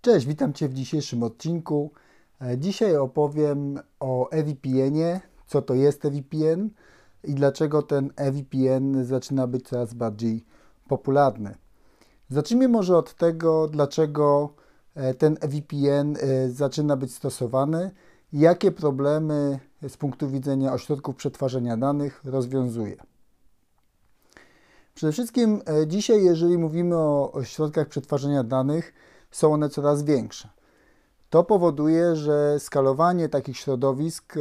Cześć, witam Cię w dzisiejszym odcinku. E, Dzisiaj opowiem o eVPN-ie, co to jest eVPN i dlaczego ten eVPN zaczyna być coraz bardziej popularny. Zacznijmy może od tego, dlaczego e, ten eVPN e, zaczyna być stosowany i jakie problemy z punktu widzenia ośrodków przetwarzania danych rozwiązuje. Przede wszystkim dzisiaj, jeżeli mówimy o ośrodkach przetwarzania danych, są one coraz większe. To powoduje, że skalowanie takich środowisk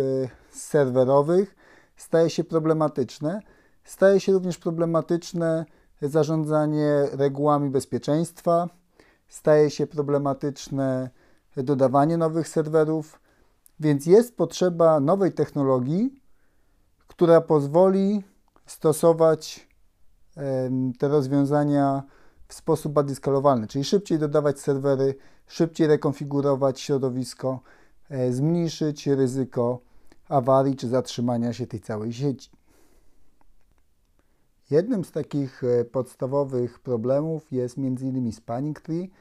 serwerowych staje się problematyczne. Staje się również problematyczne zarządzanie regułami bezpieczeństwa, staje się problematyczne dodawanie nowych serwerów, więc jest potrzeba nowej technologii, która pozwoli stosować te rozwiązania w sposób bardziej skalowalny, czyli szybciej dodawać serwery, szybciej rekonfigurować środowisko, zmniejszyć ryzyko awarii czy zatrzymania się tej całej sieci. Jednym z takich podstawowych problemów jest m.in. spanning tree,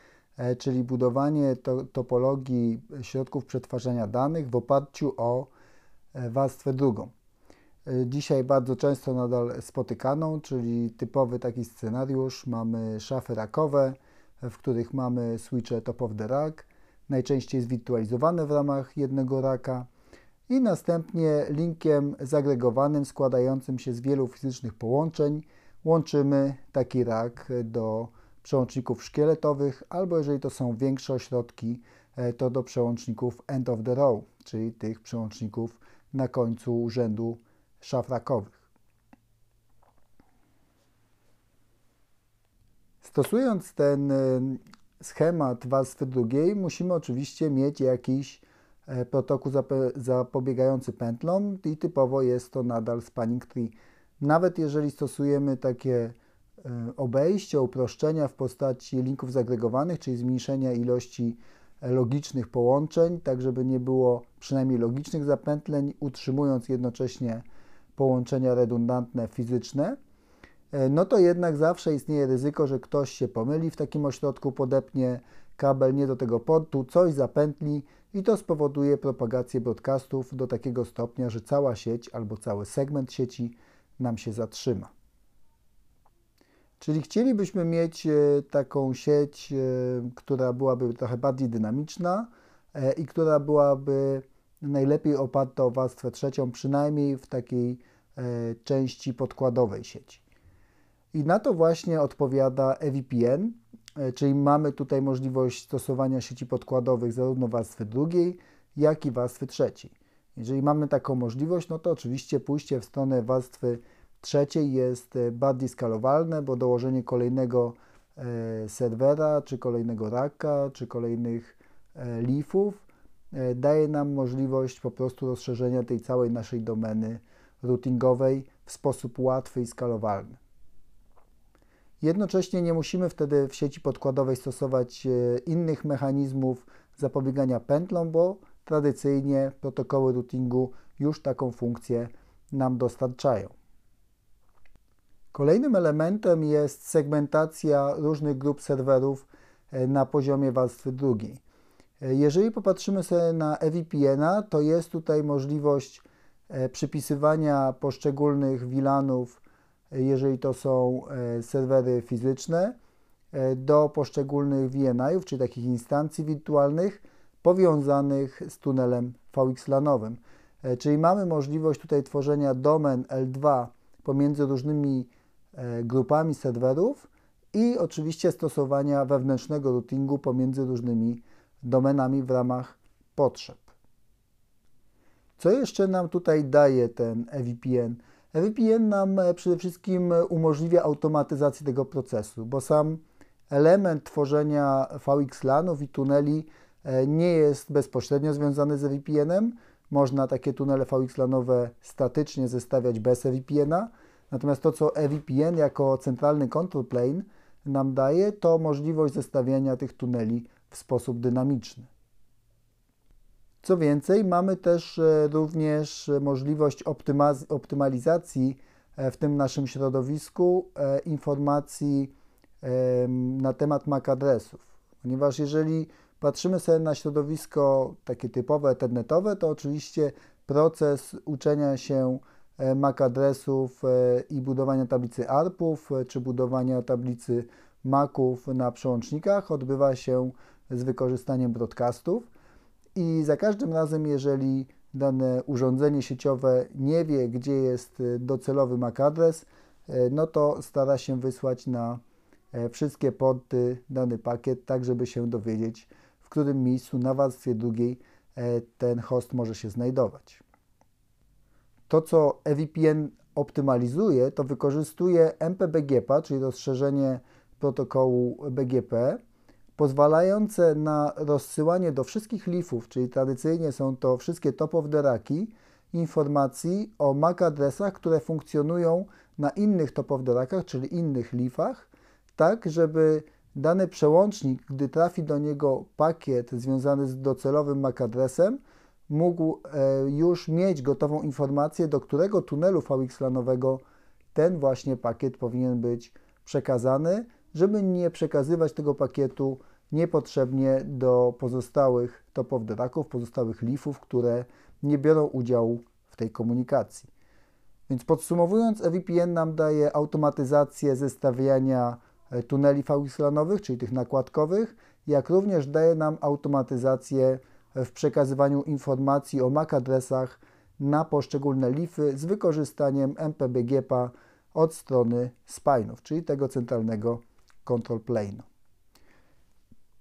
czyli budowanie to, topologii środków przetwarzania danych w oparciu o warstwę drugą. Dzisiaj bardzo często nadal spotykaną, czyli typowy taki scenariusz. Mamy szafy rakowe, w których mamy switche top of the rack, najczęściej zwirtualizowane w ramach jednego raka i następnie linkiem zagregowanym składającym się z wielu fizycznych połączeń łączymy taki rak do przełączników szkieletowych albo jeżeli to są większe ośrodki, to do przełączników end of the row, czyli tych przełączników na końcu rzędu szafrakowych. Stosując ten schemat warstwy drugiej, musimy oczywiście mieć jakiś protokół zapobiegający pętlom i typowo jest to nadal spanning tree. Nawet jeżeli stosujemy takie obejścia, uproszczenia w postaci linków zagregowanych, czyli zmniejszenia ilości logicznych połączeń, tak żeby nie było przynajmniej logicznych zapętleń, utrzymując jednocześnie połączenia redundantne fizyczne, no to jednak zawsze istnieje ryzyko, że ktoś się pomyli w takim ośrodku, podepnie kabel nie do tego portu, coś zapętli i to spowoduje propagację broadcastów do takiego stopnia, że cała sieć albo cały segment sieci nam się zatrzyma. Czyli chcielibyśmy mieć taką sieć, która byłaby trochę bardziej dynamiczna i która byłaby najlepiej oparta o warstwę trzecią, przynajmniej w takiej części podkładowej sieci. I na to właśnie odpowiada eVPN, czyli mamy tutaj możliwość stosowania sieci podkładowych zarówno warstwy drugiej, jak i warstwy trzeciej. Jeżeli mamy taką możliwość, no to oczywiście pójście w stronę warstwy trzeciej jest bardziej skalowalne, bo dołożenie kolejnego serwera, czy kolejnego raka, czy kolejnych leafów daje nam możliwość po prostu rozszerzenia tej całej naszej domeny routingowej w sposób łatwy i skalowalny. Jednocześnie nie musimy wtedy w sieci podkładowej stosować innych mechanizmów zapobiegania pętlom, bo tradycyjnie protokoły routingu już taką funkcję nam dostarczają. Kolejnym elementem jest segmentacja różnych grup serwerów na poziomie warstwy drugiej. Jeżeli popatrzymy sobie na eVPN-a, to jest tutaj możliwość przypisywania poszczególnych VLANów, jeżeli to są serwery fizyczne, do poszczególnych VNI-ów, czyli takich instancji wirtualnych powiązanych z tunelem VXLANowym. Czyli mamy możliwość tutaj tworzenia domen L2 pomiędzy różnymi grupami serwerów i oczywiście stosowania wewnętrznego routingu pomiędzy różnymi domenami w ramach potrzeb. Co jeszcze nam tutaj daje ten eVPN? eVPN nam przede wszystkim umożliwia automatyzację tego procesu, bo sam element tworzenia VXLANów i tuneli nie jest bezpośrednio związany z eVPN-em. Można takie tunele VXLANowe statycznie zestawiać bez eVPN-a, natomiast to, co eVPN jako centralny control plane nam daje, to możliwość zestawiania tych tuneli w sposób dynamiczny. Co więcej, mamy też również możliwość optymalizacji w tym naszym środowisku informacji na temat MAC adresów, ponieważ jeżeli patrzymy sobie na środowisko takie typowe ethernetowe, to oczywiście proces uczenia się e, MAC adresów e, i budowania tablicy ARPów, e, czy budowania tablicy MACów na przełącznikach odbywa się z wykorzystaniem broadcastów i za każdym razem, jeżeli dane urządzenie sieciowe nie wie, gdzie jest docelowy MAC adres, no to stara się wysłać na wszystkie porty dany pakiet, tak żeby się dowiedzieć, w którym miejscu na warstwie drugiej ten host może się znajdować. To, co EVPN optymalizuje, to wykorzystuje MPBGP, czyli rozszerzenie protokołu BGP, pozwalające na rozsyłanie do wszystkich leafów, czyli tradycyjnie są to wszystkie top informacji o MAC adresach, które funkcjonują na innych top czyli innych leafach, tak żeby dany przełącznik, gdy trafi do niego pakiet związany z docelowym MAC adresem, mógł e, już mieć gotową informację, do którego tunelu VXLANowego ten właśnie pakiet powinien być przekazany, żeby nie przekazywać tego pakietu niepotrzebnie do pozostałych top of the racków, pozostałych leafów, które nie biorą udziału w tej komunikacji. Więc podsumowując, EVPN nam daje automatyzację zestawiania e, tuneli VXLANowych, czyli tych nakładkowych, jak również daje nam automatyzację w przekazywaniu informacji o MAC adresach na poszczególne lify z wykorzystaniem MPBGP od strony spinów, czyli tego centralnego control plane.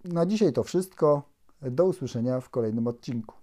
Na dzisiaj to wszystko. Do usłyszenia w kolejnym odcinku.